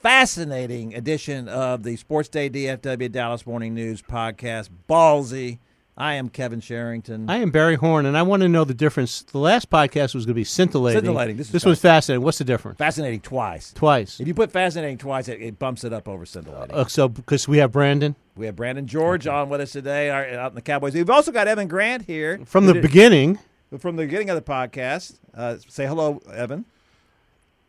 fascinating edition of the Sports Day DFW Dallas Morning News podcast. Ballzy. I am Kevin Sherrington. I am Barry Horn, and I want to know the difference. The last podcast was going to be scintillating. Scintillating. This is This was fascinating. What's the difference? fascinating twice. Twice. If you put fascinating twice, it, it bumps it up over scintillating. Uh, so, because we have Brandon we have Brandon George on with us today our, out in the Cowboys. We've also got Evan Grant here from the did- beginning. From the beginning of the podcast. Uh, say hello, Evan.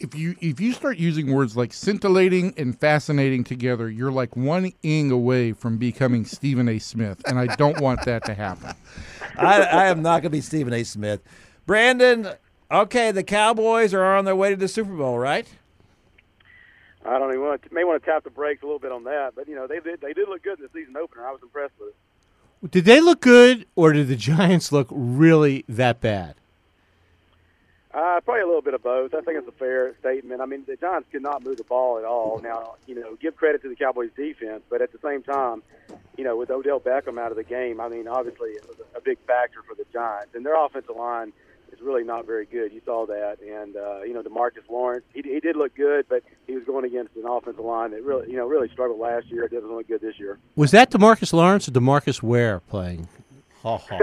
If you if you start using words like scintillating and fascinating together, you're like one ing away from becoming Stephen A. Smith, and I don't want that to happen. I, I am not going to be Stephen A. Smith. Brandon, okay, the Cowboys are on their way to the Super Bowl, right? I don't even want to, may want to tap the brakes a little bit on that, but you know they did they did look good in the season opener. I was impressed with it. Did they look good, or did the Giants look really that bad? Uh, probably a little bit of both. I think it's a fair statement. I mean, the Giants could not move the ball at all. Now, you know, give credit to the Cowboys defense, but at the same time, you know, with Odell Beckham out of the game, I mean, obviously it was a big factor for the Giants, and their offensive line is really not very good. You saw that, and uh, you know, Demarcus Lawrence, he, he did look good, but he was going against an offensive line that really, you know, really struggled last year. It doesn't look good this year. Was that Demarcus Lawrence or Demarcus Ware playing? Ha ha.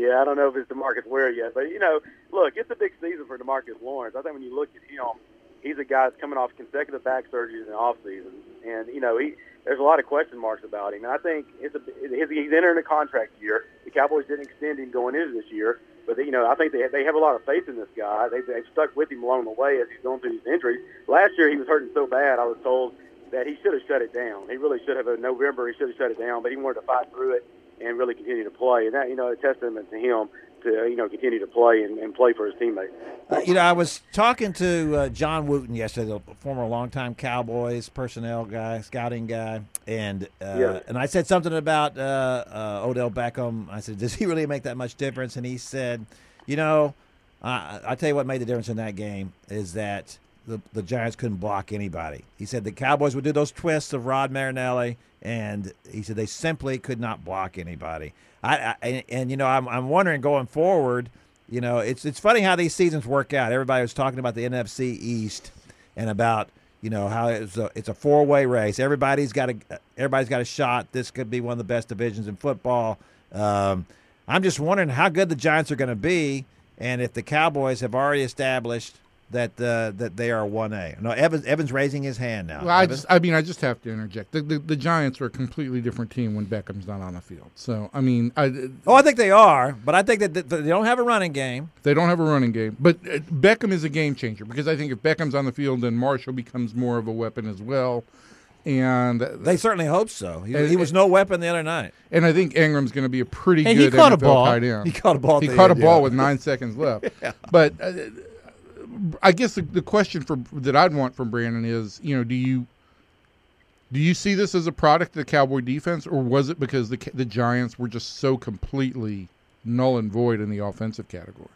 Yeah, I don't know if it's Demarcus Ware yet, but you know, look, it's a big season for Demarcus Lawrence. I think when you look at him, he's a guy that's coming off consecutive back surgeries in the off season, and you know, he there's a lot of question marks about him. And I think it's a he's entering a contract year. The Cowboys didn't extend him going into this year, but they, you know, I think they they have a lot of faith in this guy. They they've stuck with him along the way as he's going through these injuries. Last year he was hurting so bad, I was told that he should have shut it down. He really should have in November. He should have shut it down, but he wanted to fight through it and really continue to play. And that, you know, a testament to him to you know continue to play and, and play for his teammates. Uh, you know, I was talking to uh, John Wooten yesterday, the former longtime Cowboys personnel guy, scouting guy, and uh, Yeah. and I said something about uh, uh, Odell Beckham. I said, "Does he really make that much difference?" And he said, "You know, I I tell you what made the difference in that game is that." The, the Giants couldn't block anybody. He said the Cowboys would do those twists of Rod Marinelli, and he said they simply could not block anybody. I, I and, and you know I'm I'm wondering going forward, you know, it's it's funny how these seasons work out. Everybody was talking about the NFC East and about you know how it's a it's a four way race. Everybody's got a everybody's got a shot. This could be one of the best divisions in football. Um, I'm just wondering how good the Giants are going to be, and if the Cowboys have already established that uh, that they are one A. No, Evans Evans raising his hand now. Well, I Evan? just, I mean, I just have to interject. The, the, the Giants are a completely different team when Beckham's not on the field. So, I mean, I, oh, I think they are, but I think that that they don't have a running game. they don't have a running game. But uh, Beckham is a game changer because I think if Beckham's on the field, then Marshall becomes more of a weapon as well. And They certainly hope so. He, And- he was no weapon the other night. and I think Ingram's going to be a pretty And he good caught a ball. tight end. He caught a ball. He the caught a ball yeah. with nine seconds left. But uh, I guess the, the question for that I'd want from Brandon is, you know, do you do you see this as a product of the Cowboy defense, or was it because the the Giants were just so completely null and void in the offensive category?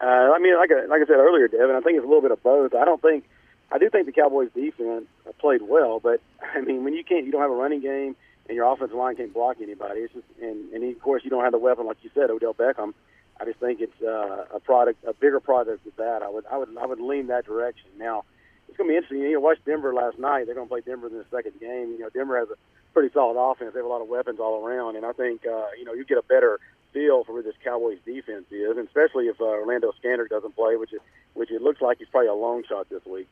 Uh, I mean, like I, like I said earlier, Devin, I think it's a little bit of both. I don't think I do think the Cowboys defense played well, but I mean, when you can't, you don't have a running game, and your offensive line can't block anybody. It's just, and, and of course, you don't have the weapon like you said, Odell Beckham. I just think it's uh, a product, a bigger product of that. I would, I would, I would lean that direction. Now, it's going to be interesting. You know, watch Denver last night. They're going to play Denver in the second game. You know, Denver has a pretty solid offense. They have a lot of weapons all around, and I think uh, you know you get a better feel for where this Cowboys defense is, and especially if uh, Orlando Scandrick doesn't play, which is which it looks like he's probably a long shot this week.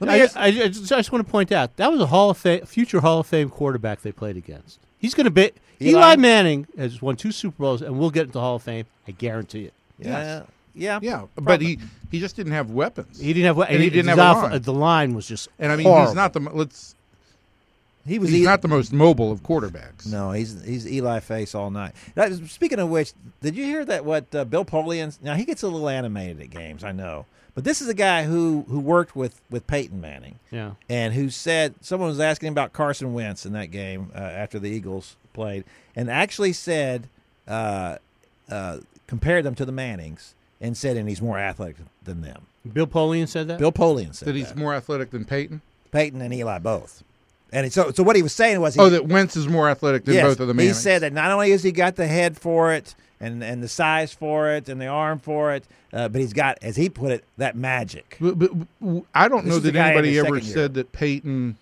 Let me I, ask- I, I just, I just want to point out that was a Hall of Fame, future Hall of Fame quarterback they played against. He's going to be Eli? Eli? Manning has won two Super Bowls and will get into Hall of Fame. I guarantee it. yeah, yeah, Yeah, but probably. he he just didn't have weapons. He didn't have, And he his didn't have off- line. The line was just and I mean, horrible. he's not the let's he was he's E- not the most mobile of quarterbacks. No, he's he's Eli face all night. Now, speaking of which, did you hear that? What uh, Bill Polian? Now he gets a little animated at games, I know, but this is a guy who who worked with with Peyton Manning yeah. and who said someone was asking him about Carson Wentz in that game uh, after the Eagles played, and actually said uh, uh, compared them to the Mannings and said, and he's more athletic than them. Bill Polian said that. Bill Polian said that he's that. more athletic than Peyton. Peyton and Eli both. And so, so what he was saying was, he, Oh, that Wentz is more athletic than Yes, both of the He said that not only has he got the head for it and, and the size for it and the arm for it, uh, but he's got, as he put it, that magic. But, but I don't This know that anybody ever year. said that Peyton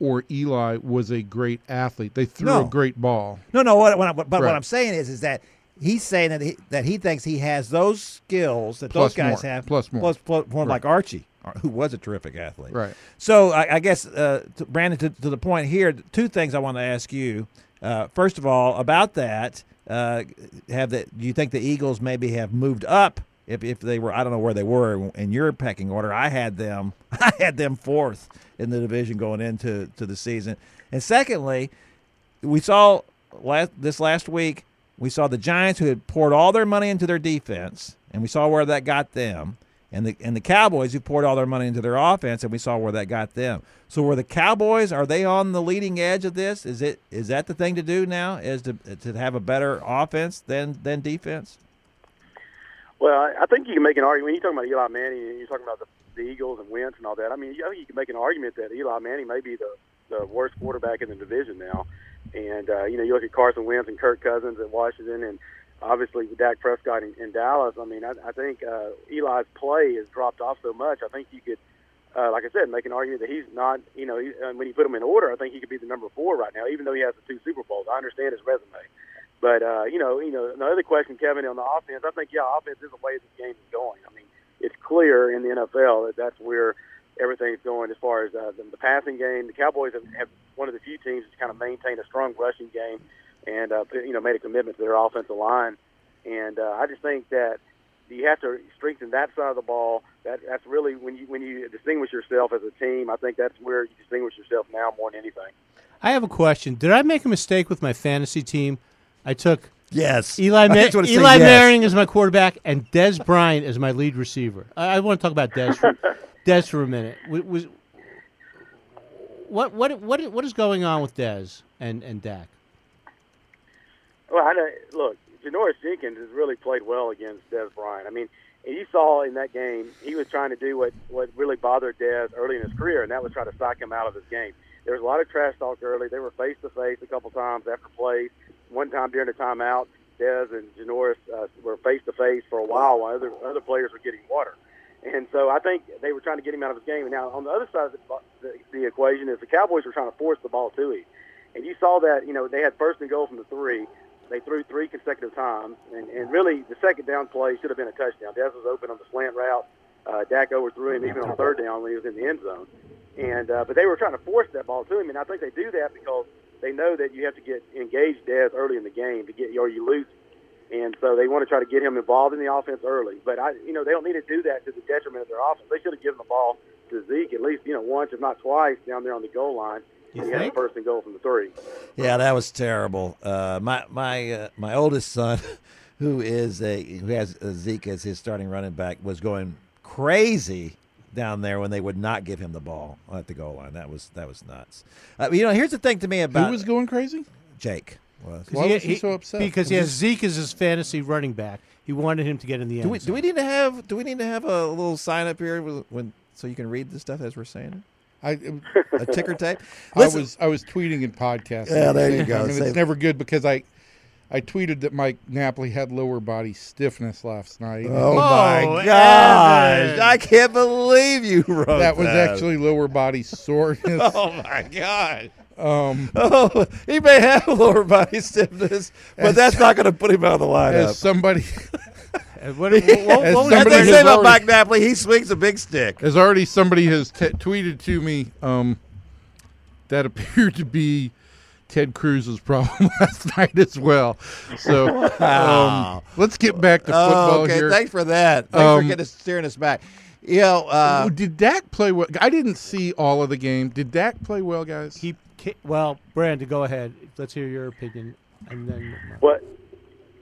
or Eli was a great athlete. They threw No. a great ball. No, no. What, what, I- but Right. what I'm saying is, is that he's saying that he, that he thinks he has those skills that Plus those guys more. have, Plus more. plus, plus more like Archie, uh, who was a terrific athlete. Right. So I, I guess, uh, to, Brandon, to, to the point here, two things I want to ask you. Uh, first of all, about that, uh, have that? Do you think the Eagles maybe have moved up? If, if they were, I don't know where they were in your pecking order. I had them, I had them fourth in the division going into to the season. And secondly, we saw last this last week. We saw the Giants who had poured all their money into their defense, and we saw where that got them. And the and the Cowboys who poured all their money into their offense, and we saw where that got them. So, were the Cowboys are they on the leading edge of this? Is it is that the thing to do now? Is to to have a better offense than than defense? Well, I- think you can make an argument when you're talking about Eli Manning and you're talking about the, the Eagles and Wentz and all that. I mean, I think you can make an argument that Eli Manning may be the the worst quarterback in the division now. And uh, you know, you look at Carson Wentz and Kirk Cousins at Washington, and obviously Dak Prescott in, in Dallas. I mean, I, I think uh, Eli's play has dropped off so much. I think you could, uh, like I said, make an argument that he's not. You know, he, uh, when you put him in order, I think he could be the number four right now, even though he has the two Super Bowls. I understand his resume. But uh, you know, you know, the other question, Kevin, on the offense, I think yeah, offense is the way this game is going. I mean, it's clear in the NFL that that's where everything's going as far as uh, the, the passing game. The Cowboys have, have one of the few teams that's kind of maintained a strong rushing game and uh, you know made a commitment to their offensive line. And uh, I just think that you have to strengthen that side of the ball. That that's really when you when you distinguish yourself as a team. I think that's where you distinguish yourself now more than anything. I have a question. Did I make a mistake with my fantasy team? I took Yes, Eli, Ma- I just wanna say Eli yes. Manning as my quarterback and Dez Bryant as my lead receiver. I, I want to talk about Dez for, Dez for a minute. Was, what what what what is going on with Dez and and Dak? Well, I know, look, Janoris Jenkins has really played well against Dez Bryant. I mean, you saw in that game he was trying to do what what really bothered Dez early in his career, and that was try to psych him out of his game. There was a lot of trash talk early. They were face to face a couple times after plays. One time during the timeout, Dez and Janoris uh, were face to face for a while while other other players were getting water. And so I think they were trying to get him out of his game. And now on the other side of the, the, the equation is the Cowboys were trying to force the ball to him. And you saw that, you know, they had first and goal from the three. They threw three consecutive times. And, and really, the second down play should have been a touchdown. Dez was open on the slant route. Uh, Dak overthrew him even on third down when he was in the end zone. And uh, But they were trying to force that ball to him. And I think they do that because they know that you have to get engaged Dez early in the game to get or you lose. And so they want to try to get him involved in the offense early. But I, you know, they don't need to do that to the detriment of their offense. They should have given the ball to Zeke at least, you know, once if not twice down there on the goal line. You when he had the first and goal from the three. Yeah, that was terrible. Uh, my my uh, my oldest son, who is a who has uh, Zeke as his starting running back, was going crazy down there when they would not give him the ball at the goal line. That was that was nuts. Uh, you know, here's the thing to me about Who was going crazy? Jake. Was. Why was he so upset? Because he has Zeke as his fantasy running back. He wanted him to get in the end. Do we do we need to have do we need to have a little sign up here with- when so you can read the stuff as we're saying I, it? A ticker tape. I was I was tweeting and podcasting. Yeah, there you go. time, and Same. it's never good because I I tweeted that Mike Napoli had lower body stiffness last night. Oh, Oh, my Evan. gosh! I can't believe you wrote that was actually lower body soreness. Oh my god! Um, Oh, he may have lower body stiffness, but As- that's not going to put him out of the lineup. as somebody Uh, What, what, what, As what somebody they say about Mike Napoli, he swings a big stick. As already somebody has t- tweeted to me, um, that appeared to be Ted Cruz's problem last night as well. So um, let's get back to football Oh, okay, here. thanks for that. Thanks Um, for getting us, steering us back. You know, uh, Did Dak play well? I didn't see all of the game. Did Dak play well, guys? He, ca- well, Brandon, go ahead. Let's hear your opinion, and then What?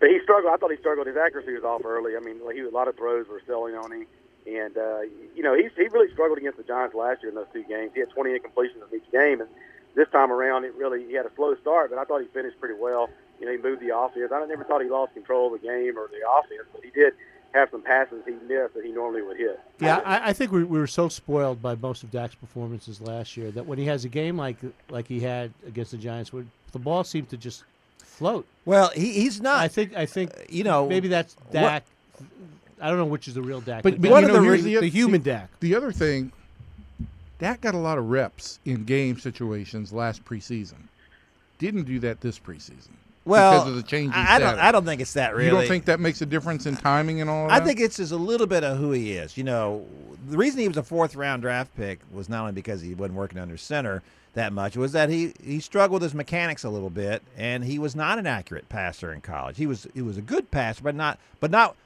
but he struggled. I thought he struggled. His accuracy was off early. I mean, he a lot of throws were selling on him, and uh, you know he's he really struggled against the Giants last year in those two games. He had 20 incompletions in each game, and this time around, it really he had a slow start, but I thought he finished pretty well. You know, he moved the offense. I never thought he lost control of the game or the offense, but he did have some passes he missed that he normally would hit. Yeah, I, I think we, we were so spoiled by most of Dak's performances last year that when he has a game like like he had against the Giants, where the ball seemed to just float. well, he, he's not. I think I think uh, you know, maybe that's what- Dak. I don't know which is the real Dak. But- but one you of know, the, here's re- the oth- the human see- Dak. The other thing, Dak got a lot of reps in game situations last preseason. Didn't do that this preseason. Well, because of the changing I, I don't. I don't think it's that really. You don't think that makes a difference in timing and all of I that? think it's just a little bit of who he is. You know, the reason he was a fourth round draft pick was not only because he wasn't working under center that much, was that he he struggled with his mechanics a little bit, and he was not an accurate passer in college. He was he was a good passer, but not but not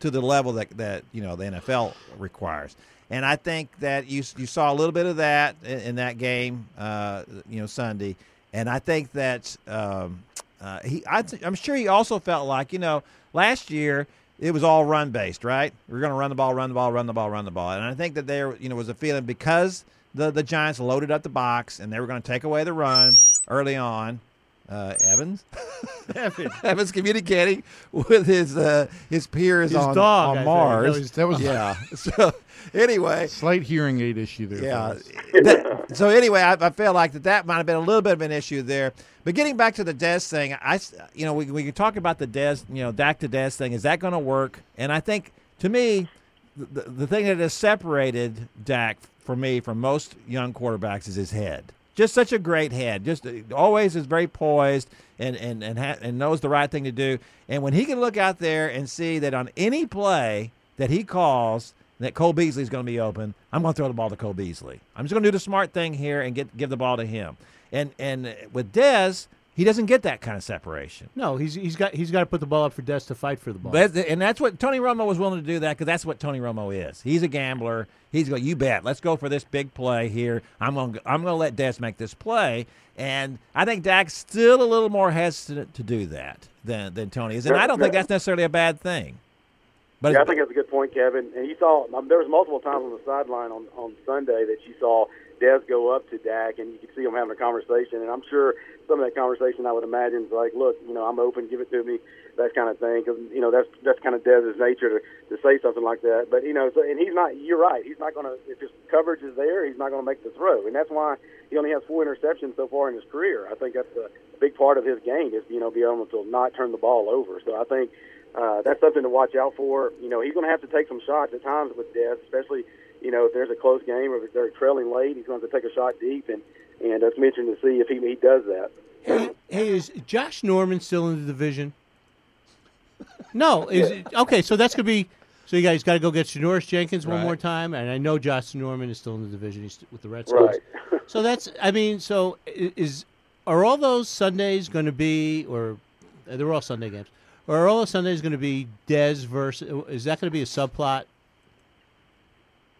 to the level that that you know the NFL requires. And I think that you you saw a little bit of that in, in that game, uh, you know, Sunday. And I think that um, uh, he, I I'm sure he also felt like, you know, last year it was all run based, right? We're going to run the ball, run the ball, run the ball, run the ball. And I think that there, you know, was a feeling because the the Giants loaded up the box and they were going to take away the run early on. Uh, Evans, Evans communicating with his uh, his peers His on, dog, on. Mars. That was- that was yeah. So anyway, slight hearing aid issue there. yeah. That- so anyway, I, I feel like that that might have been a little bit of an issue there. But getting back to the Dez thing, I you know we we can talk about the Dez you know Dak to Dez thing. Is that going to work? And I think to me, the, the thing that has separated Dak for me from most young quarterbacks is his head. Just such a great head. Just uh, always is very poised and and and, ha- and knows the right thing to do. And when he can look out there and see that on any play that he calls that Cole Beasley is going to be open, I'm going to throw the ball to Cole Beasley. I'm just going to do the smart thing here and get give the ball to him. And and with Dez, he doesn't get that kind of separation. No, he's he's got he's got to put the ball up for Dez to fight for the ball. But, and that's what Tony Romo was willing to do that because that's what Tony Romo is. He's a gambler. He's going, you bet. Let's go for this big play here. I'm going. I'm going to let Dez make this play. And I think Dak's still a little more hesitant to do that than than Tony is. And I don't think that's necessarily a bad thing. But yeah, I think that's a good point, Kevin. And you saw um, there was multiple times on the sideline on on Sunday that you saw Dez go up to Dak, and you could see them having a conversation. And I'm sure some of that conversation, I would imagine, is like, "Look, you know, I'm open, give it to me," that kind of thing. Because you know that's that's kind of Dez's nature to, to say something like that. But you know, so, and he's not. You're right. He's not going to if his coverage is there, he's not going to make the throw, and that's why he only has four interceptions so far in his career. I think that's a big part of his game is you know be able to not turn the ball over. So I think uh, that's something to watch out for. You know, he's going to have to take some shots at times with Dez, especially you know if there's a close game or if they're trailing late. He's going to to take a shot deep, and and it's mentioned to see if he he does that. Hey, hey, is Josh Norman still in the division? No, is it, okay. So that's gonna be. So you guys got to go get Janoris Jenkins one Right. more time, and I know Josh Norman is still in the division. He's with the Redskins. Right. So that's. I mean, so is are all those Sundays going to be, or they're all Sunday games, or are all those Sundays going to be Dez versus? Is that going to be a subplot?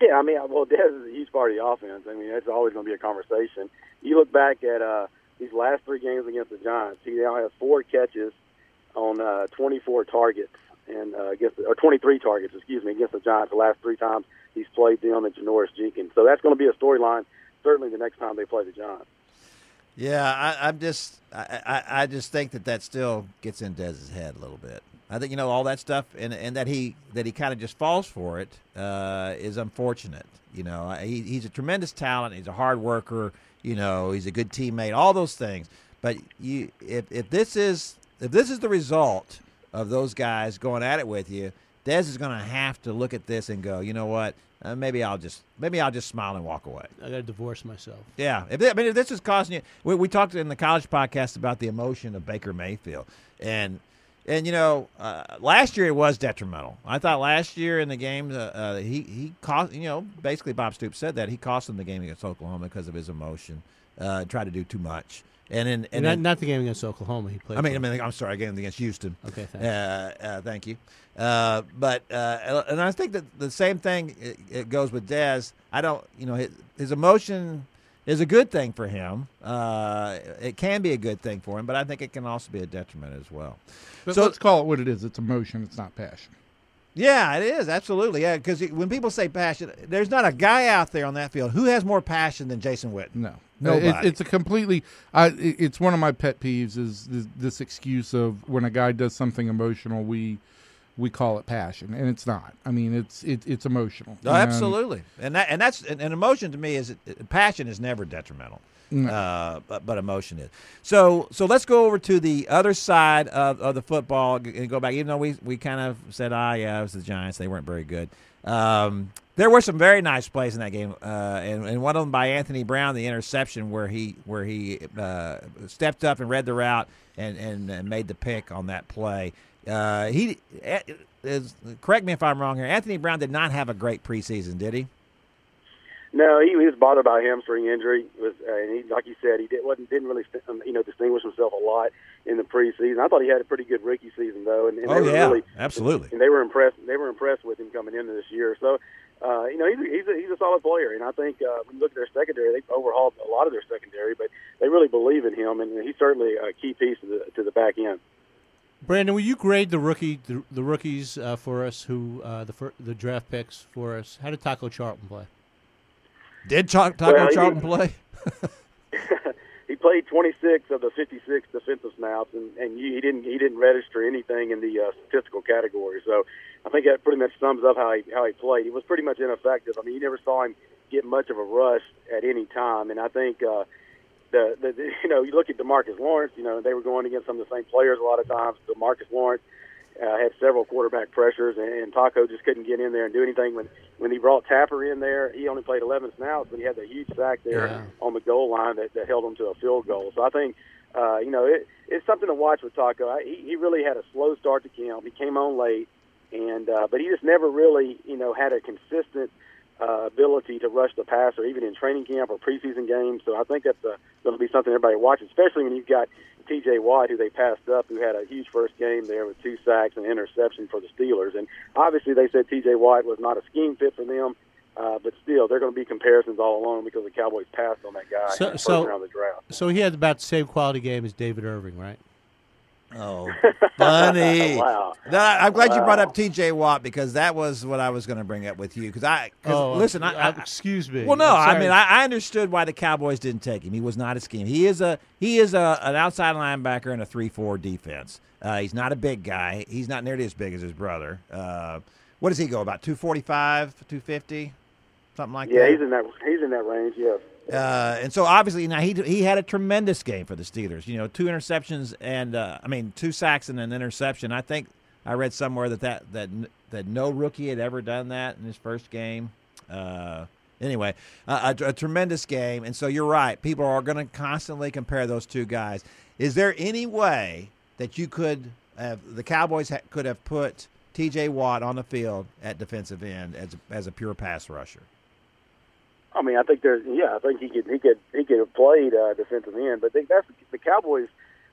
Yeah, I mean, well, Dez is a huge part of the offense. I mean, it's always going to be a conversation. You look back at uh, these last three games against the Giants. He now has four catches on uh, 24 targets and uh, against the, or 23 targets, excuse me, against the Giants. The last three times he's played them and Janoris Jenkins. So that's going to be a storyline. Certainly, the next time they play the Giants. Yeah, I, I'm just, I, I, just think that that still gets in Dez's head a little bit. I think you know all that stuff, and and that he that he kind of just falls for it uh, is unfortunate. You know, he, he's a tremendous talent. He's a hard worker. You know, he's a good teammate. All those things. But you, if if this is if this is the result of those guys going at it with you, Dez is going to have to look at this and go, you know what? Uh, maybe I'll just maybe I'll just smile and walk away. I got to divorce myself. Yeah, if I mean if this is causing you, we, we talked in the college podcast about the emotion of Baker Mayfield, and And you know, uh, last year it was detrimental. I thought last year in the game, uh, uh, he he cost. You know, basically Bob Stoops said that he cost him the game against Oklahoma because of his emotion. Uh, tried to do too much. And in and not, then- not the game against Oklahoma. He played. I mean. I mean, I'm sorry, game against Houston. Okay, thanks. Uh, uh, thank you. Uh, but uh, and I think that the same thing it, it goes with Dez. I don't, you know, his, his emotion is a good thing for him. Uh, it can be a good thing for him, but I think it can also be a detriment as well. But So- let's call it what it is. It's emotion. It's not passion. Yeah, it is absolutely. Yeah, because when people say passion, there's not a guy out there on that field who has more passion than Jason Witten. No, Nobody. It, it's a completely. I, it- it's one of my pet peeves is this, this excuse of when a guy does something emotional, we we call it passion, and it's not. I mean, it's it, it's emotional. Oh, And- absolutely, and that and that's and, and emotion to me is passion is never detrimental, No. uh, but but emotion is. So so let's go over to the other side of, of the football and go back. Even though we we kind of said, ah, yeah, it was the Giants. They weren't very good. Um, there were some very nice plays in that game, uh, and, and one of them by Anthony Brown, the interception where he where he uh, stepped up and read the route and, and, and made the pick on that play. Uh, he eh, is, correct me if I'm wrong here. Anthony Brown did not have a great preseason, did he? No, he, he was bothered by a hamstring injury. It was uh, and he, like you said, he did, wasn't didn't really um, you know distinguish himself a lot in the preseason. I thought he had a pretty good rookie season though, and, and Oh, they were yeah, really absolutely. and they were impressed. They were impressed with him coming into this year. So, uh, you know, he's a, he's a, he's a solid player, and I think uh, when you look at their secondary, they overhauled a lot of their secondary, but they really believe in him, and he's certainly a key piece to the to the back end. Brandon, will you grade the rookie the, the rookies uh, for us? Who uh, the fir- the draft picks for us? How did Taco Charlton play? Did Ch- Taco Well, he- Charlton play? he played 26 of the 56 defensive snaps, and, and he didn't he didn't register anything in the uh, statistical category. So I think that pretty much sums up how he how he played. He was pretty much ineffective. I mean, you never saw him get much of a rush at any time, and I think. Uh, the, the, the you know you look at Demarcus Lawrence, you know they were going against some of the same players a lot of times. Demarcus Lawrence uh, had several quarterback pressures, and, and Taco just couldn't get in there and do anything. When when he brought Tapper in there, he only played 11 snaps, but he had the huge sack there Yeah. on the goal line that, that held him to a field goal. So I think uh, you know it, it's something to watch with Taco. I, he, he really had a slow start to camp. He came on late, and uh, but he just never really you know had a consistent uh, ability to rush the passer, even in training camp or preseason games. So I think that's uh, going to be something everybody watches, especially when you've got T.J. Watt, who they passed up, who had a huge first game there with two sacks and interception for the Steelers. And obviously, they said T.J. Watt was not a scheme fit for them. Uh, but still, they're going to be comparisons all along because the Cowboys passed on that guy So- in the first so- round of the draft. So he had about the same quality game as David Irving, right? Oh, funny. Wow. No, I'm glad you brought up T.J. Watt because that was what I was going to bring up with you. Because I, cause Oh, listen, I, uh, I, excuse me. well, no, I'm I sorry. mean, I, I understood why the Cowboys didn't take him. He was not a scheme. He is a he is a an outside linebacker in a three-four defense. Uh, he's not a big guy. He's not nearly as big as his brother. Uh, what does he go about? 245, 250, something like Yeah, that. Yeah, he's in that he's in that range. Yes. Uh, and so obviously now he he had a tremendous game for the Steelers. You know, two interceptions and uh, I mean two sacks and an interception. I think I read somewhere that that that that no rookie had ever done that in his first game. Uh, anyway, a, a tremendous game. And so you're right. People are going to constantly compare those two guys. Is there any way that you could have the Cowboys ha- could have put T.J. Watt on the field at defensive end as as a pure pass rusher? I mean, I think there's yeah, I think he could he could he could have played uh, defensive end, but they, that's the Cowboys.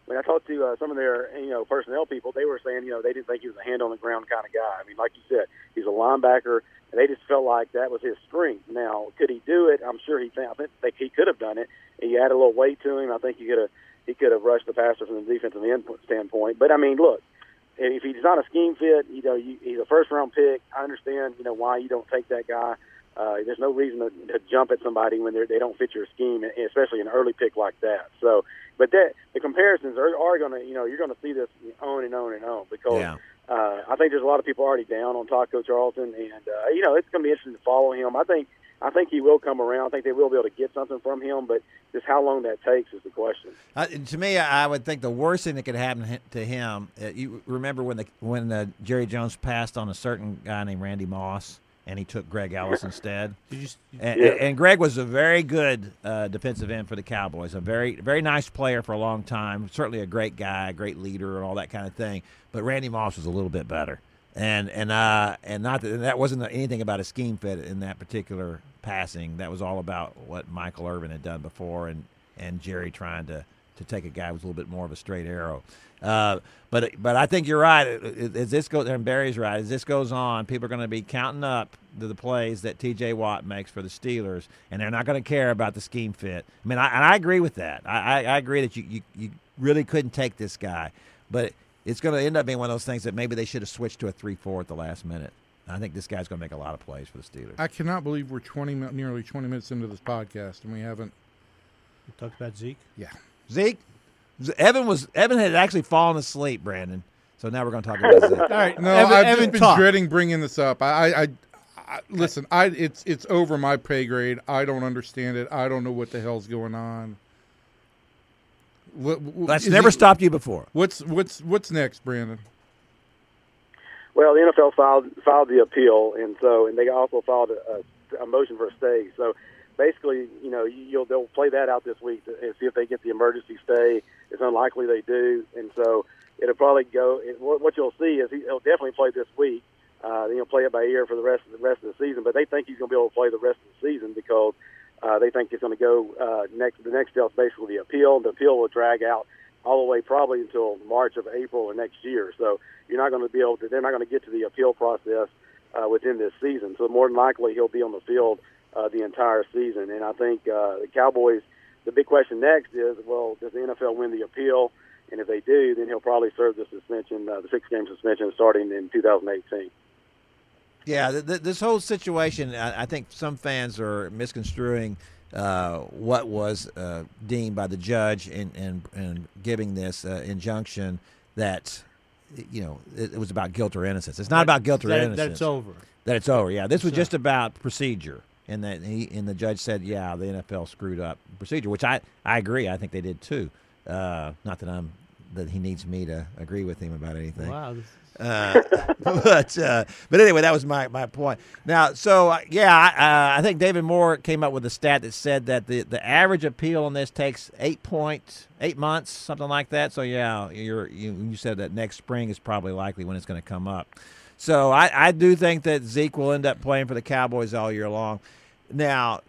When I talked to uh, some of their you know personnel people, they were saying you know they didn't think he was a hand on the ground kind of guy. I mean, like you said, he's a linebacker, and they just felt like that was his strength. Now, could he do it? I'm sure he think, I think he could have done it. He added a little weight to him. I think he could have he could have rushed the passer from the defensive end standpoint. But I mean, look, if he's not a scheme fit, you know, you, he's a first round pick. I understand, you know, why you don't take that guy. Uh, there's no reason to, to jump at somebody when they're, they don't fit your scheme, especially an early pick like that. So, but that the comparisons are, are going to, you know, you're going to see this on and on and on because Yeah. uh, I think there's a lot of people already down on Taco Charlton, and uh, you know, it's going to be interesting to follow him. I think I think he will come around. I think they will be able to get something from him, but just how long that takes is the question. Uh, to me, I would think the worst thing that could happen to him. Uh, you remember when the when uh, Jerry Jones passed on a certain guy named Randy Moss, and he took Greg Ellis instead. Did you, And, Yeah. and Greg was a very good uh, defensive end for the Cowboys. A very, very nice player for a long time. Certainly a great guy, a great leader, and all that kind of thing. But Randy Moss was a little bit better. And and uh, and not that and that wasn't anything about a scheme fit in that particular passing. That was all about what Michael Irvin had done before, and and Jerry trying to to take a guy who was a little bit more of a straight arrow. Uh, but but I think you're right. As this goes, and Barry's right. As this goes on, people are going to be counting up to the plays that T.J. Watt makes for the Steelers, and they're not going to care about the scheme fit. I mean, I, and I agree with that. I, I, I agree that you, you you really couldn't take this guy, but it's going to end up being one of those things that maybe they should have switched to a three-four at the last minute. I think this guy's going to make a lot of plays for the Steelers. I cannot believe we're 20, nearly 20 minutes into this podcast and we haven't. talked about Zeke? Yeah. Zeke, Evan was Evan had actually fallen asleep, Brandon. So now we're going to talk about Zeke. All right. No, Evan, I've Evan just been talk. dreading bringing this up. I, I, I, I listen. I it's it's over my pay grade. I don't understand it. I don't know what the hell's going on. What, what- That's never he- stopped you before. What's what's what's next, Brandon? Well, the NFL filed filed the appeal, and so and they also filed a, a, a motion for a stay. So basically, you know, you'll they'll play that out this week and see if they get the emergency stay. It's unlikely they do, and so it'll probably go. It, what you'll see is he, he'll definitely play this week. Uh, then he'll play it by ear for the rest of the rest of the season. But they think he's going to be able to play the rest of the season because uh, they think it's going to go uh, next. The next step is basically the appeal. The appeal will drag out all the way probably until March of April or next year. So you're not going to be able to. They're not going to get to the appeal process uh, within this season. So more than likely he'll be on the field uh, the entire season. And I think uh, the Cowboys. The big question next is, well, does the NFL win the appeal? And if they do, then he'll probably serve the suspension, uh, the six-game suspension, starting in 2018. Yeah, th- th- this whole situation, I-, I think some fans are misconstruing uh, what was uh, deemed by the judge in, in, in giving this uh, injunction that, you know, it, it was about guilt or innocence. It's not about guilt or that, innocence. that it's over. That it's over. Yeah, this was So- just about procedure, and that he and the judge said, yeah, the NFL screwed up procedure, which I I agree. I think they did too. Uh, not that I'm that he needs me to agree with him about anything. Wow. Uh, but uh, but anyway, that was my, my point. Now, so uh, yeah, I, uh, I think David Moore came up with a stat that said that the, the average appeal on this takes eight point eight months, something like that. So yeah, you're you, you said that next spring is probably likely when it's going to come up. So I, I do think that Zeke will end up playing for the Cowboys all year long. Now,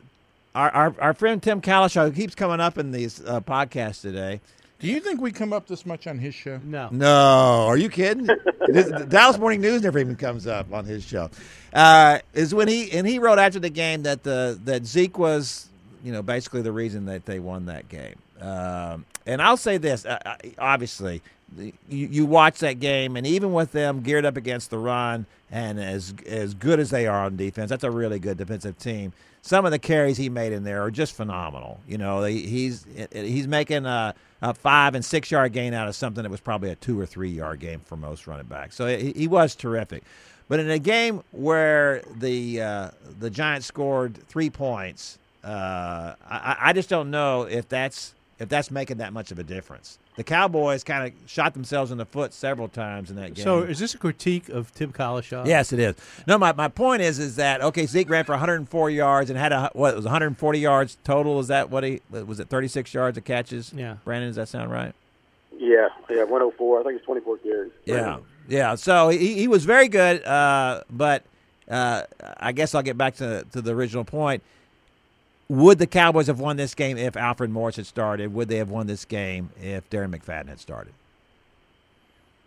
our our, our friend Tim Cowlishaw, keeps coming up in these uh, podcasts today. Do you think we come up this much on his show? No. No, are you kidding? This- the Dallas Morning News never even comes up on his show. Uh, is when he and he wrote after the game that the that Zeke was, you know, basically the reason that they won that game. Um, and I'll say this: uh, uh, obviously, the- you, you watch that game, and even with them geared up against the run and as as good as they are on defense, that's a really good defensive team. Some of the carries he made in there are just phenomenal. You know, he, he's he's making a, a five and six yard gain out of something that was probably a two or three yard game for most running backs. So he, he was terrific. But in a game where the uh, the Giants scored three points, uh, I, I just don't know if that's if that's making that much of a difference. The Cowboys kind of shot themselves in the foot several times in that game. So is this a critique of Tim Cowlishaw? Yes, it is. No, my, my point is is that okay? Zeke ran for 104 yards and had a what it was 140 yards total. Is that what he was? It 36 yards of catches. Yeah. Brandon, does that sound right? Yeah, yeah, 104. I think it's 24 carries. Yeah, yeah. So he, he was very good, uh, but uh, I guess I'll get back to to the original point. Would the Cowboys have won this game if Alfred Morris had started? Would they have won this game if Darren McFadden had started?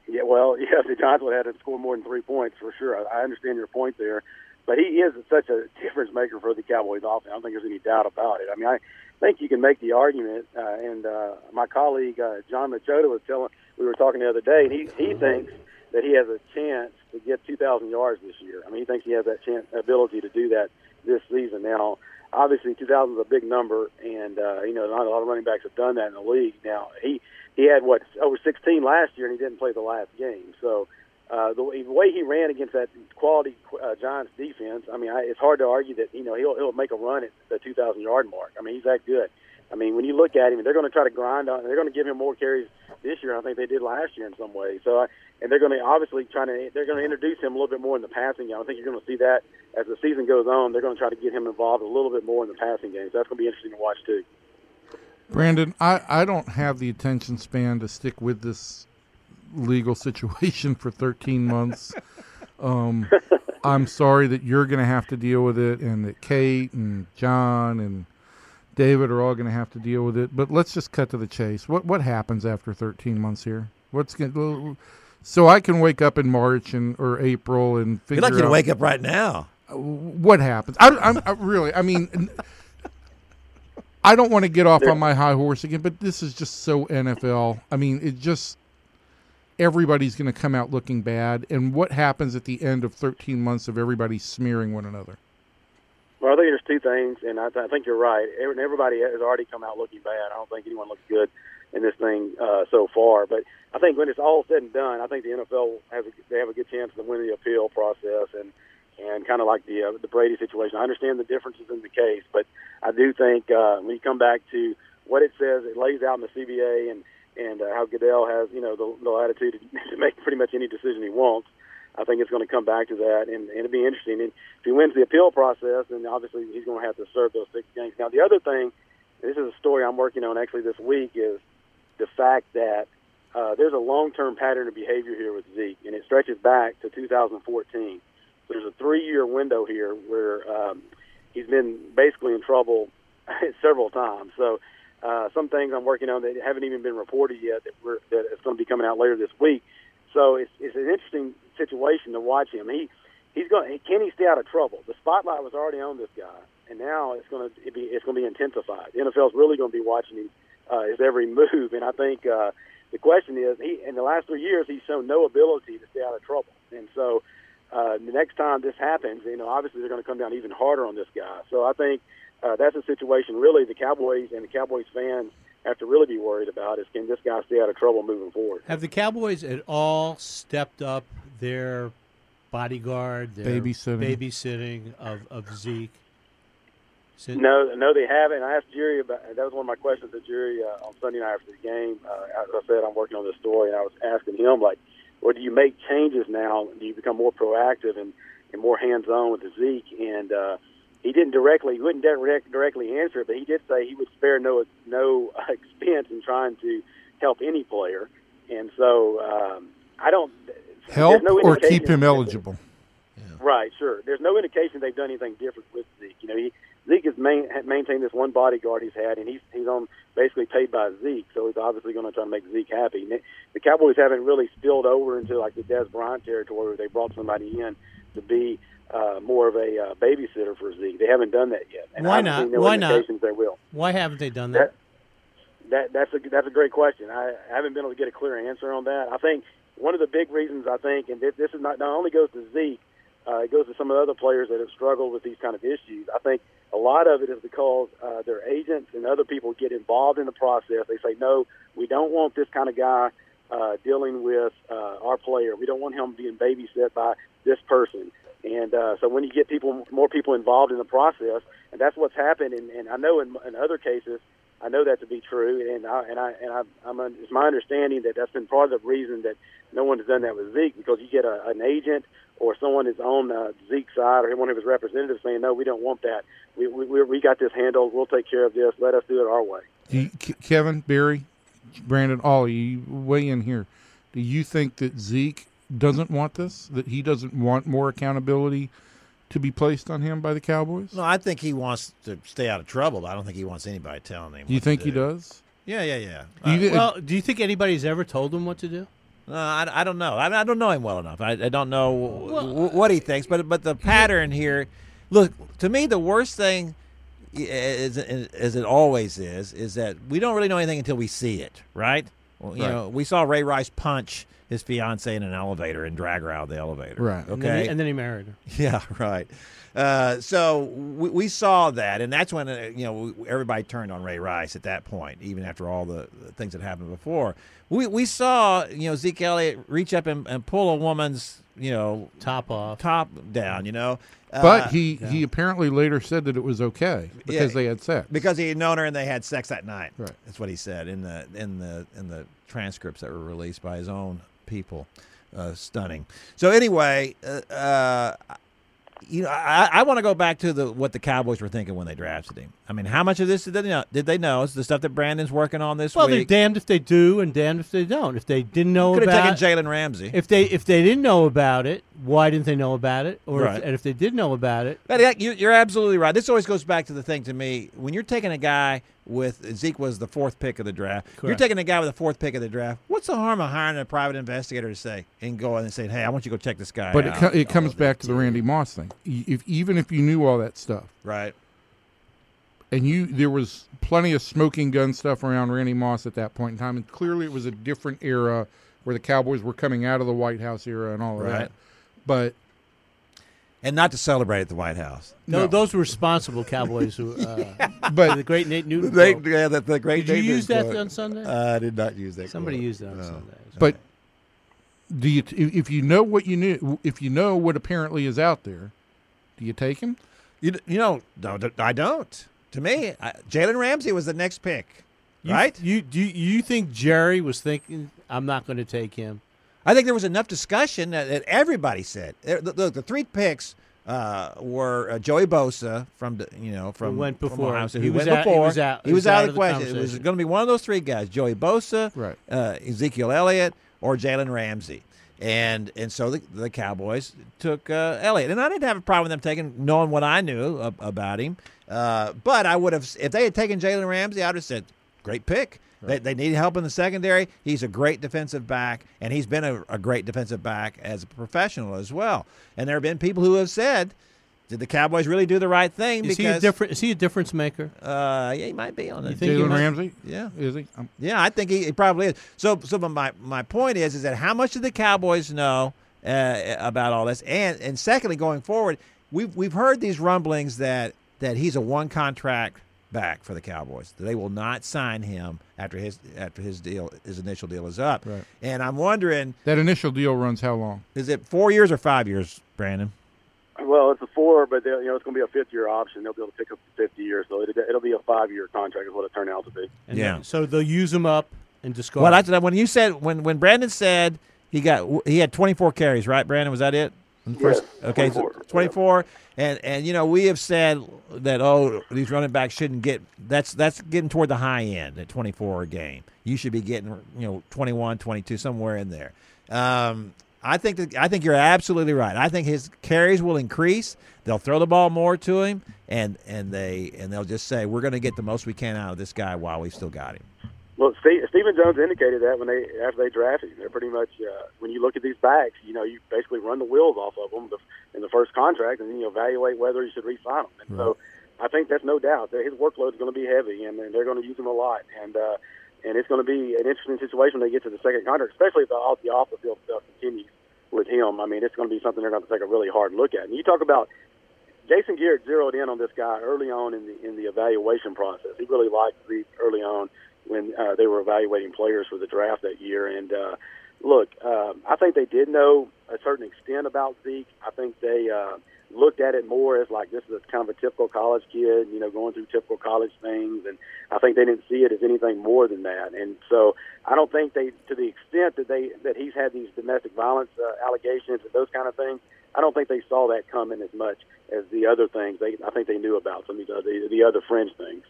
Yeah, well, yeah, the Giants would have had to score more than three points for sure. I, understand your point there, but he is such a difference maker for the Cowboys offense. I don't think there's any doubt about it. I mean, I think you can make the argument, uh, and uh, my colleague uh, John Machota was telling we were talking the other day, and he he thinks that he has a chance to get 2,000 yards this year. I mean, he thinks he has that chance, ability to do that this season. Now, obviously, 2,000 is a big number, and uh, you know, not a lot of running backs have done that in the league. Now, he he had what over 16 last year, and he didn't play the last game. So uh, the, way- the way he ran against that quality uh, Giants defense, I mean, I, it's hard to argue that you know he'll he'll make a run at the 2,000 yard mark. I mean, he's that good. I mean, when you look at him, they're going to try to grind on. They're going to give him more carries this year. I think they did last year in some ways. So, I, and they're going to obviously trying to they're going to introduce him a little bit more in the passing game. I think you're going to see that as the season goes on. They're going to try to get him involved a little bit more in the passing game. So that's going to be interesting to watch too. Brandon, I, I don't have the attention span to stick with this legal situation for 13 months. Um, I'm sorry that you're going to have to deal with it, and that Kate and John and David are all going to have to deal with it. But let's just cut to the chase. What what happens after 13 months here? What's going so I can wake up in March and or April and figure You'd like you to wake up right now. what happens. I, I'm I uh, really. I mean. I don't want to get off on my high horse again, but this is just so NFL. I mean, it just everybody's going to come out looking bad. And what happens at the end of 13 months of everybody smearing one another? Well, I think there's two things, and I, I think you're right. Everybody has already come out looking bad. I don't think anyone looks good in this thing uh, so far. But I think when it's all said and done, I think the NFL has a, they have a good chance to win the appeal process and and kind of like the uh, the Brady situation. I understand the differences in the case, but I do think uh, when you come back to what it says, it lays out in the CBA and and uh, how Goodell has you know the, the latitude to make pretty much any decision he wants. I think it's going to come back to that, and, and it'll be interesting. And if he wins the appeal process, then obviously he's going to have to serve those six games. Now, the other thing, this is a story I'm working on actually this week, is the fact that uh, there's a long-term pattern of behavior here with Zeke, and it stretches back to 2014. There's a three-year window here where um, he's been basically in trouble several times. So uh, some things I'm working on that haven't even been reported yet that we're that it's going to be coming out later this week. So it's it's an interesting situation to watch him. He he's going can he stay out of trouble? The spotlight was already on this guy, and now it's going to be it's going to be intensified. The NFL's really going to be watching him uh, his every move, and I think uh, the question is he in the last three years he's shown no ability to stay out of trouble, and so. Uh, the next time this happens, you know, obviously they're going to come down even harder on this guy. So I think uh, that's a situation really the Cowboys and the Cowboys fans have to really be worried about is can this guy stay out of trouble moving forward? Have the Cowboys at all stepped up their bodyguard, their Babysitting. babysitting of, of Zeke? No, no, they haven't. I asked Jerry about that. Was one of my questions to Jerry uh, on Sunday night after the game. Uh, as I said, I'm working on this story, and I was asking him like, "Well, do you make changes now? Do you become more proactive and, and more hands-on with the Zeke?" And uh, he didn't directly, he wouldn't direct, directly answer it, but he did say he would spare no no expense in trying to help any player. And so um, I don't Help no or keep him that- eligible? Right, sure. There's no indication they've done anything different with Zeke. You know, he, Zeke has main, maintained this one bodyguard he's had, and he's he's on basically paid by Zeke, so he's obviously going to try to make Zeke happy. And the Cowboys haven't really spilled over into like the Dez Bryant territory where they brought somebody in to be uh, more of a uh, babysitter for Zeke. They haven't done that yet. And Why haven't no Why not? they will. Why haven't they done that? That that that's a that's a great question. I, I haven't been able to get a clear answer on that. I think one of the big reasons I think, and this, this is not not only goes to Zeke, uh, it goes to some of the other players that have struggled with these kind of issues. I think a lot of it is because uh, their agents and other people get involved in the process. They say, no, we don't want this kind of guy uh, dealing with uh, our player. We don't want him being babysat by this person. And uh, so when you get people, more people involved in the process, and that's what's happened. And, and I know in, in other cases, I know that to be true, and I and I and I, I'm un, it's my understanding that that's been part of the reason that no one has done that with Zeke because you get a, an agent or someone is on uh, Zeke's side or one of his representatives saying, "No, we don't want that. We we we- we got this handled. We'll take care of this. Let us do it our way." Do you, Kevin, Barry, Brandon, Ollie, you weigh in here. Do you think that Zeke doesn't want this? That he doesn't want more accountability to be placed on him by the Cowboys? No, I think he wants to stay out of trouble. but I don't think he wants anybody telling him. Do you think to he does? Yeah, yeah, yeah. Do you Uh, Well, do you think anybody's ever told him what to do? No, I, I don't know. I, I don't know him well enough. I, I don't know w- what he thinks, but but the pattern here. Look, to me, the worst thing, is, as it always is, is that we don't really know anything until we see it, right? Well, you Right. know, we saw Ray Rice punch his fiance in an elevator and drag her out of the elevator. Right. Okay. And then, he, and then he married her. Yeah, right. Uh, so we, we saw that, and that's when uh, you know everybody turned on Ray Rice at that point, even after all the, the things that happened before. We we saw you know Zeke Elliott reach up and, and pull a woman's you know Top off. top down, you know. But Uh, he, he apparently later said that it was okay because Yeah. they had sex. because he had known her and they had sex that night. Right. That's what he said in the in the in the transcripts that were released by his own people. Uh, stunning. So anyway, uh, uh, you know, I, I want to go back to the what the Cowboys were thinking when they drafted him. I mean, how much of this did they know? Did they know? It's the stuff that Brandon's working on this week? Well, they're damned if they do and damned if they don't. If they didn't know Could have about taken Jalen Ramsey. if they if they didn't know about it, why didn't they know about it? Or Right. if, and if they did know about it, But yeah, you- you're absolutely right. This always goes back to the thing to me when you're taking a guy with Zeke was the fourth pick of the draft. You're taking a guy with the fourth pick of the draft. What's the harm of hiring a private investigator to say and go in and say, "Hey, I want you to go check this guy But it, co- it comes back to the Randy Moss thing. If even if you knew all that stuff, right. And you there was plenty of smoking gun stuff around Randy Moss at that point in time, and clearly it was a different era where the Cowboys were coming out of the White House era and all of Right. that. But And not to celebrate at the White House. no, No. those were responsible Cowboys. Who, uh, but the great Nate Newton. They, yeah, the, the great. Did you David use that quote. on Sunday? Uh, I did not use that. Somebody quote. used that on No. Sunday. but do you if if you know what you knew if you know what apparently is out there, do you take him? You, you know, no, d- I don't. To me, Jalen Ramsey was the next pick, You- right? You do you, you think Jerry was thinking I'm not going to take him? I think there was enough discussion that, that everybody said. Uh, Look, the, the three picks uh, were uh, Joey Bosa from the, you know from went from before. State. He was went out- he was out- He was out of the question. It was going to be one of those three guys: Joey Bosa, Right. uh, Ezekiel Elliott, or Jalen Ramsey. And and so the, the Cowboys took uh, Elliott, and I didn't have a problem with them taking knowing what I knew ab- about him. Uh, but I would have if they had taken Jalen Ramsey, I would have said, "Great pick." They, they need help in the secondary. He's a great defensive back, and he's been a, a great defensive back as a professional as well. And there have been people who have said, "Did the Cowboys really do the right thing?" Is he a different? Is he a difference maker? uh, yeah, he might be on it. Jalen Ramsey? Yeah. Is he? Um, Yeah, I think he, he probably is. So, so my my point is, is that how much do the Cowboys know uh, about all this? And and secondly, going forward, we've we've heard these rumblings that that he's a one contract back for the Cowboys. They will not sign him after his after his deal his initial deal is up. Right. And I'm wondering, that initial deal runs how long? is it four years or five years, Brandon? Well, it's a four, but they'll- you know it's going to be a fifth year option. They'll be able to pick up the fifth year, so it, it'll be a five year contract, is what it turned out to be. And Yeah. then- so they'll use him up and discard. Well, him. that's when you said when when Brandon said he got he had 24 carries, right? Brandon, was that it? First, Yes, okay, so 24, 24, and and you know we have said that oh these running backs shouldn't get that's that's getting toward the high end at 24 a game. You should be getting you know 21, 22 somewhere in there. Um, I think that I think you're absolutely right. I think his carries will increase. They'll throw the ball more to him, and and they and they'll just say we're going to get the most we can out of this guy while we've still got him. Well, Steve, Stephen Jones indicated that when they after they drafted him, they're pretty much uh, when you look at these backs, you know, you basically run the wheels off of them in the first contract, and then you evaluate whether you should re-sign them. And so, I think that's no doubt that his workload is going to be heavy, and, and they're going to use him a lot, and uh, and it's going to be an interesting situation when they get to the second contract, especially if the off the off the field stuff continues with him. I mean, it's going to be something they're going to take a really hard look at. And you talk about Jason Garrett zeroed in on this guy early on in the in the evaluation process. He really liked Zeke early on when uh, they were evaluating players for the draft that year. And uh, look, um, I think they did know a certain extent about Zeke. I think they uh, looked at it more as like this is a kind of a typical college kid, you know, going through typical college things. And I think they didn't see it as anything more than that. And so I don't think they, to the extent that they that he's had these domestic violence uh, allegations and those kind of things. I don't think they saw that coming as much as the other things. They, I think they knew about some of the, the other fringe things.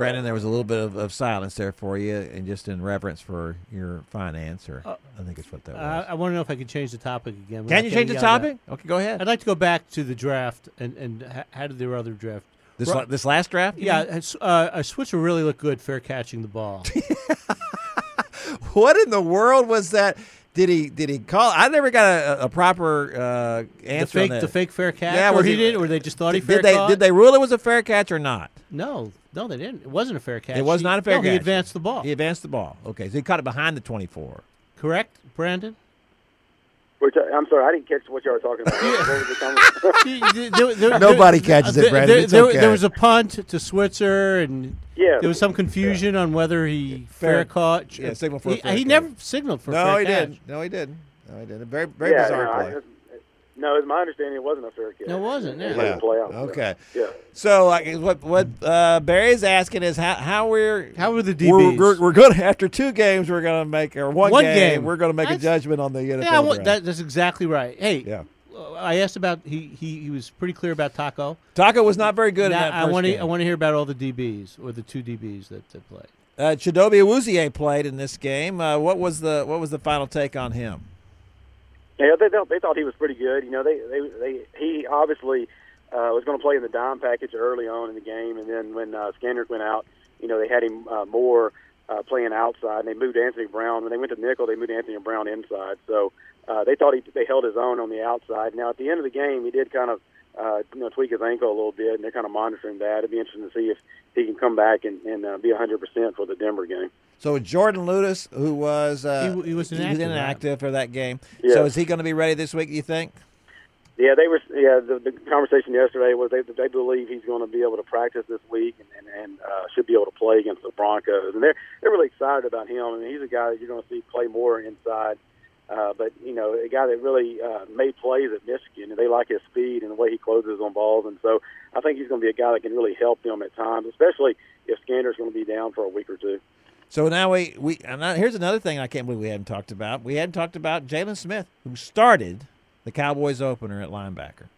Brandon, there was a little bit of, of silence there for you, and just in reverence for your finance, or I think it's what that was. Uh, I want to know if I could change the topic again. We're Can you change the topic? Okay, go ahead. I'd like to go back to the draft and and how did their other draft? This Ro- this last draft? Yeah, uh, a Switzer really looked good, fair catching the ball. What in the world was that? Did Did he did he call? I never got a, a proper uh, The answer. fake, on that. the fake fair catch. Yeah, or was he he- did, or they just thought he fair did they caught? did they rule it was a fair catch or not? No, no, they didn't. It wasn't a fair catch. It was He- not a fair no, catch. He advanced the ball. He advanced the ball. Okay, so he caught it behind the twenty-four. Correct, Brandon. Which I, I'm sorry, I didn't catch what you were talking about. What was the conversation? There- there- Nobody catches it, there- Brandon. There, there- okay. there was a punt to Switzer, and Yeah. there was some confusion on whether he fair, Fair- caught. yeah, signal for a he, fair he never signaled for a No, fair he catch. didn't. No, he didn't. No, he didn't. Very very yeah, bizarre no, I- play. No, it's my understanding it wasn't a fair catch. No, it wasn't, It yeah. play out. Okay. Yeah. So like, what what uh, Barry's asking is how how we're How were the we're, DBs? we're, we're going after two games we're going to make or one, One game, game. we're going to make That's- a judgment on the NFL Yeah, well, that, that's exactly right. Hey, yeah. I asked about he, he he was pretty clear about Taco. Taco was not very good Now, in that I want to. I want to hear about all the DBs or the two DBs that, that played. Uh, Chidobe Awuzie played in this game. Uh, what was the what was the final take on him? Yeah, they they thought he was pretty good. You know, they they, they he obviously uh, was going to play in the dime package early on in the game, and then when uh, Scandrick went out, you know, they had him uh, more uh, playing outside, and they moved Anthony Brown. When they went to nickel, they moved Anthony Brown inside. So uh, they thought he they held his own on the outside. Now at the end of the game, he did kind of uh, you know tweak his ankle a little bit, and they're kind of monitoring that. It'd be interesting to see if he can come back and, and uh, be 100% for the Denver game. So Jourdan Lewis, who was uh, He w- he was inactive, right? inactive for that game. Yeah. So is he going to be ready this week? You think? Yeah, they were. Yeah, the, the conversation yesterday was they they believe he's going to be able to practice this week and and, and uh, should be able to play against the Broncos, and they're they're really excited about him. I mean, he's a guy that you're going to see play more inside. Uh, but you know, a guy that really uh, made plays at Michigan, and they like his speed and the way he closes on balls, and so I think he's going to be a guy that can really help them at times, especially if Scandrick's going to be down for a week or two. So now we we and here's another thing I can't believe we hadn't talked about. We hadn't talked about Jaylon Smith, who started the Cowboys opener at linebacker.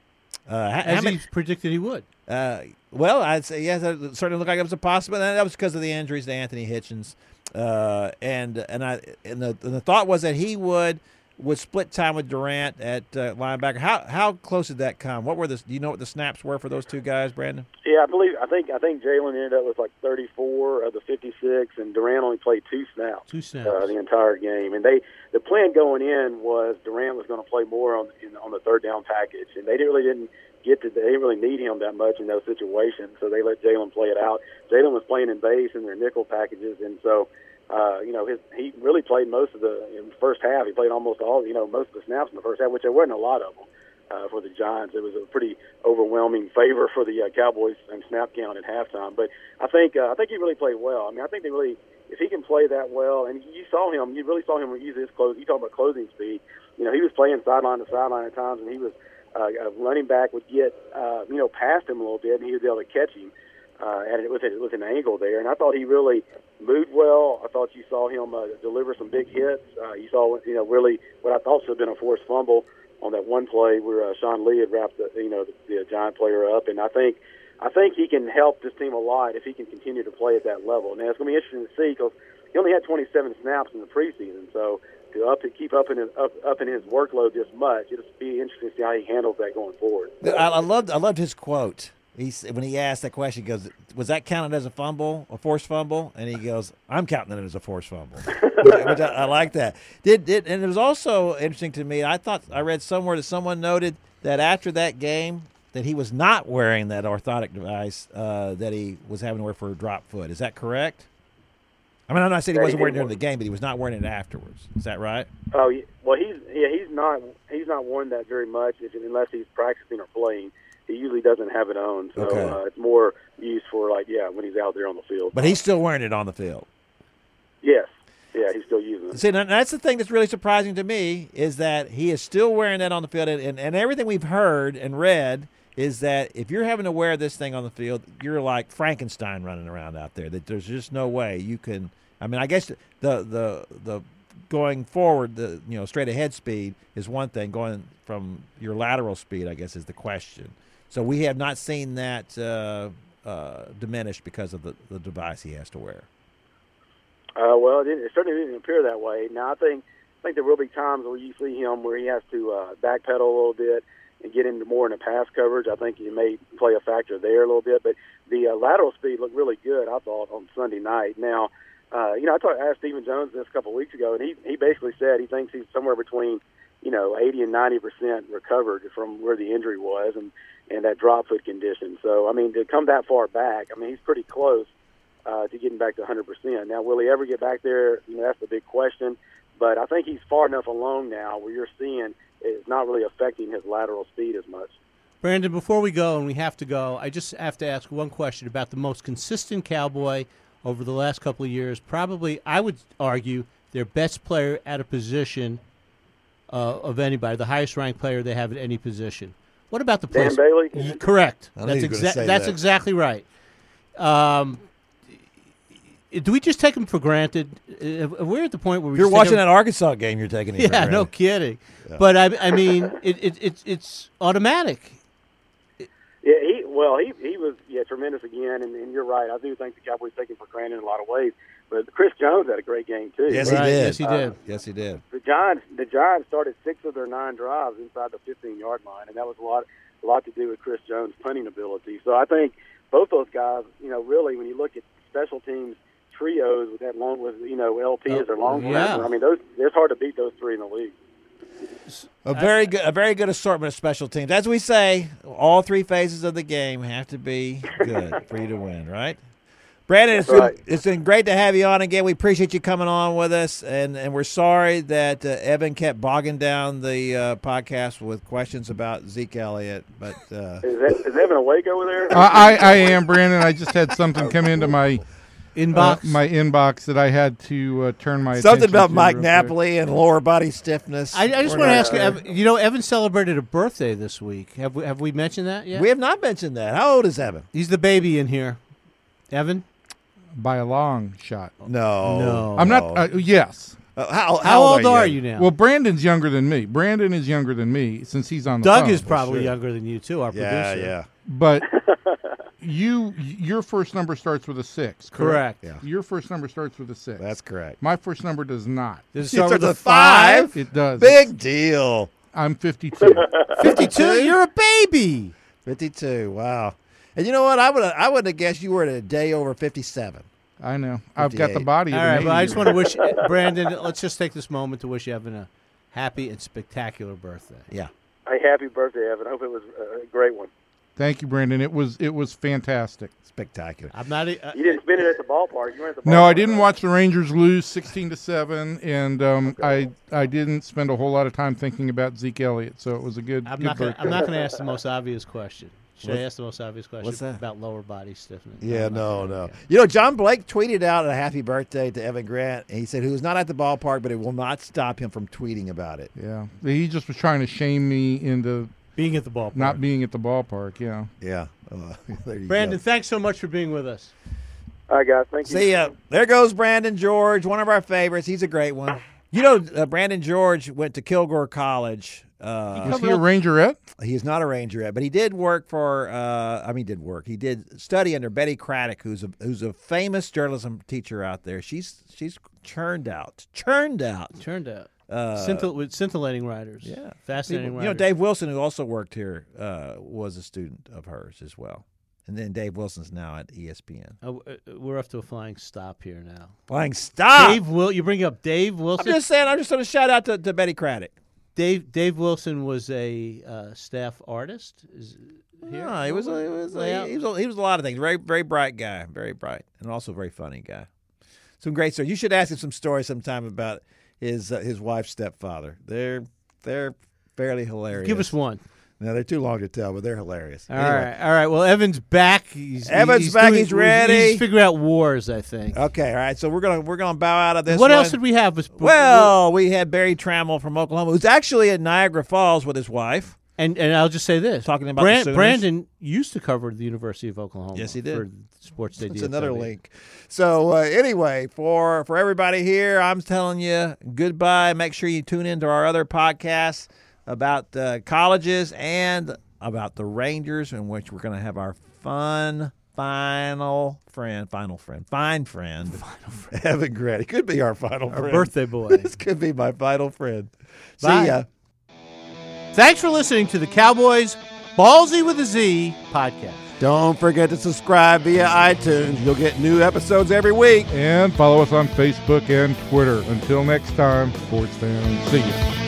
Uh, how, how As many- he predicted he would. Uh, well, I'd say yes. It certainly looked like it was a possibility. And that was because of the injuries to Anthony Hitchens, uh, and and I and the and the thought was that he would would split time with Durant at uh, linebacker. How how close did that come? What were the do you know what the snaps were for those two guys, Brandon? Yeah, I believe. I think. I think Jaylon ended up with like 34 of the 56, and Durant only played two snaps. Two snaps. uh, the entire game. And they the plan going in was Durant was going to play more on in, on the third down package, and they didn't, really didn't get to they didn't really need him that much in those situations, so they let Jaylon play it out. Jaylon was playing in base in their nickel packages, and so. Uh, you know, his he really played most of the in first half. He played almost all, you know, most of the snaps in the first half, which there wasn't a lot of them uh, for the Giants. It was a pretty overwhelming favor for the uh, Cowboys and snap count at halftime. But I think uh, I think he really played well. I mean, I think they really, if he can play that well, and you saw him, you really saw him use his close. You talk about closing speed. You know, he was playing sideline to sideline at times, and he was uh, a running back would get uh, you know past him a little bit, and he would be able to catch him uh, at it with it with an angle there. And I thought he really moved well. I thought you saw him uh, deliver some big hits. Uh, you saw you know really what I thought should have been a forced fumble on that one play where uh, Sean Lee had wrapped the you know the, the giant player up, and I think I think he can help this team a lot if he can continue to play at that level. Now it's going to be interesting to see because he only had 27 snaps in the preseason, so to up to keep up in his up, up in his workload this much, it'll be interesting to see how he handles that going forward. I, I loved I loved his quote. He when he asked that question, he goes, "Was that counted as a fumble, a forced fumble?" And he goes, "I'm counting it as a forced fumble," which, I, I like that. Did, did and it was also interesting to me. I thought I read somewhere that someone noted that after that game that he was not wearing that orthotic device uh, that he was having to wear for a drop foot. Is that correct? I mean, I'm not saying he Yeah, wasn't wearing it during the game, but he was not wearing it afterwards. Is that right? Oh well, he's yeah he's not he's not worn that very much unless he's practicing or playing. He usually doesn't have it on, so Okay. uh, it's more used for like yeah when he's out there on the field. But he's still wearing it on the field. yes, yeah, he's still using it. See, that's the thing that's really surprising to me is that he is still wearing that on the field, and, and, and everything we've heard and read is that if you're having to wear this thing on the field, you're like Frankenstein running around out there. That there's just no way you can. I mean, I guess the the the going forward, the you know straight ahead speed is one thing. Going from your lateral speed, I guess, is the question. So we have not seen that uh, uh, diminished because of the, the device he has to wear. Uh, well, it, it certainly didn't appear that way. Now I think I think there will be times where you see him where he has to uh, backpedal a little bit and get into more in the pass coverage. I think he may play a factor there a little bit, but the uh, lateral speed looked really good. I thought on Sunday night. Now uh, you know, I, talked, I asked Stephen Jones this a couple of weeks ago, and he he basically said he thinks he's somewhere between you know 80 and 90 percent recovered from where the injury was and and that drop foot condition. So I mean, to come that far back, I mean, he's pretty close uh, to getting back to 100 percent. Now, will he ever get back there? You know, that's the big question. But I think he's far enough along now where you're seeing it's not really affecting his lateral speed as much. Brandon, before we go, and we have to go, I just have to ask one question about the most consistent Cowboy over the last couple of years. Probably, I would argue, their best player at a position uh, of anybody, the highest ranked player they have at any position. What about the Dan? Bailey? Y- Correct. That's you exactly that's that. exactly right. Um, do we just take them for granted? Uh, We're at the point where we you're just take watching that Arkansas game, you're taking it. for Yeah, no granted. kidding. But I, I mean, it, it, it's it's automatic. Yeah, he well, he he was yeah tremendous again, and, and you're right. I do think the Cowboys take him for granted in a lot of ways. But Chris Jones had a great game too. Yes, Right, he did. yes, he did. Uh, yes, he did. the Giants the Giants started six of their nine drives inside the 15 yard line, and that was a lot a lot to do with Chris Jones' punting ability. So I think both those guys, you know, really when you look at special teams trios with that long with you know LT as oh, their long yeah. snapper, I mean those it's hard to beat those three in the league. A very good, a very good assortment of special teams. As we say, all three phases of the game have to be good for you to win, right? Brandon, it's, right. been, it's been great to have you on again. We appreciate you coming on with us, and, and we're sorry that uh, Evan kept bogging down the uh, podcast with questions about Zeke Elliott. But uh, Is, that, is Evan awake over there? I, I, I am Brandon. I just had something come into my Inbox. uh, my inbox that I had to uh, turn my something attention about to Mike. Napoli and lower body stiffness. I, I just want to ask you. You know, Evan celebrated a birthday this week. Have we have we mentioned that yet? We have not mentioned that. How old is Evan? He's the baby in here. Evan. by a long shot. No, No. I'm not. Uh, yes. Uh, how, How, old are you? you now? Well, Brandon's younger than me. Brandon is younger than me since he's on the Doug phone. is probably sure. younger than you too. Our Yeah, producer. yeah. But you, your first number starts with a six. Correct. Yeah. Your first number starts with a six. That's correct. My first number does not. Does it It start starts with a with five? It does. Big deal. I'm 52. Fifty-two. You're a baby. 52. Wow. And you know what? I would I wouldn't have guessed you were at a day over 57. I know. I've got the body. All of an right, but I just want to wish eh, Brandon. Let's just take this moment to wish you Evan a happy and spectacular birthday. Yeah. Hey, happy birthday, Evan. I hope it was a great one. Thank you, Brandon. It was it was fantastic. Spectacular. I'm not. Uh, You didn't spend it at the ballpark. You were at the ballpark. No, I didn't watch the Rangers lose 16 to seven, and um, I I didn't spend a whole lot of time thinking about Zeke Elliott. So it was a good. I'm good not. Gonna. I'm not going to ask the most obvious question. Should I What- ask the most obvious question what's that? about lower body stiffness? Yeah, I'm no, no. okay. You know, John Blake tweeted out a happy birthday to Evan Grant. And he said he was not at the ballpark, but it will not stop him from tweeting about it. Yeah, he just was trying to shame me into Being at the ballpark. not being at the ballpark. Yeah. Yeah. Uh, Brandon, go. thanks so much for being with us. All right, guys. Thank you. See ya. There goes Brandon George, one of our favorites. He's a great one. You know, uh, Brandon George went to Kilgore College. Uh, Was he a Rangerette? He is not a ranger yet, but he did work for. Uh, I mean, did work. He did study under Betty Craddock, who's a who's a famous journalism teacher out there. She's she's churned out, churned out. churned out. Uh, Scintill- with scintillating writers. yeah, Fascinating People- writers. you know, Dave Wilson, who also worked here, uh, was a student of hers as well. And then Dave Wilson's now at ESPN. Oh, uh, we're up to a flying stop here now. Flying stop. Dave Will you bring up Dave Wilson. I'm just saying. I'm just going to shout out to, to Betty Craddock. Dave Dave Wilson was a uh, staff artist. Is here? No, he was a, he was a, he was a, he was a lot of things. Very very bright guy, very bright, and also very funny guy. Some great stories. You should ask him some stories sometime about his uh, his wife's stepfather. They're they're fairly hilarious. Give us one. No, they're too long to tell, but they're hilarious. All Anyway. right, all right. Well, Evan's back. He's Evan's he's back, doing- he's ready. He's figuring out wars. I think. Okay, all right. So we're gonna we're gonna bow out of this. what one. else did we have? Well, we had Berry Tramel from Oklahoma, who's actually at Niagara Falls with his wife. And and I'll just say this: Talking about Bran- the Sooners? Brandon used to cover the University of Oklahoma. Yes, he did. for Sports Day. That's DFW. another link. So uh, anyway, for for everybody here, I'm telling you goodbye. Make sure you tune into our other podcasts about uh, colleges and about the Rangers, in which we're going to have our fun final friend, final friend, fine friend, final friend, Evan Grant. He could be our final Our friend. birthday boy. This could be my final friend. Bye. See ya. Thanks for listening to the Cowboys Ballzy with a Z podcast. Don't forget to subscribe via iTunes. You'll get new episodes every week. And follow us on Facebook and Twitter. Until next time, sports fans, see you.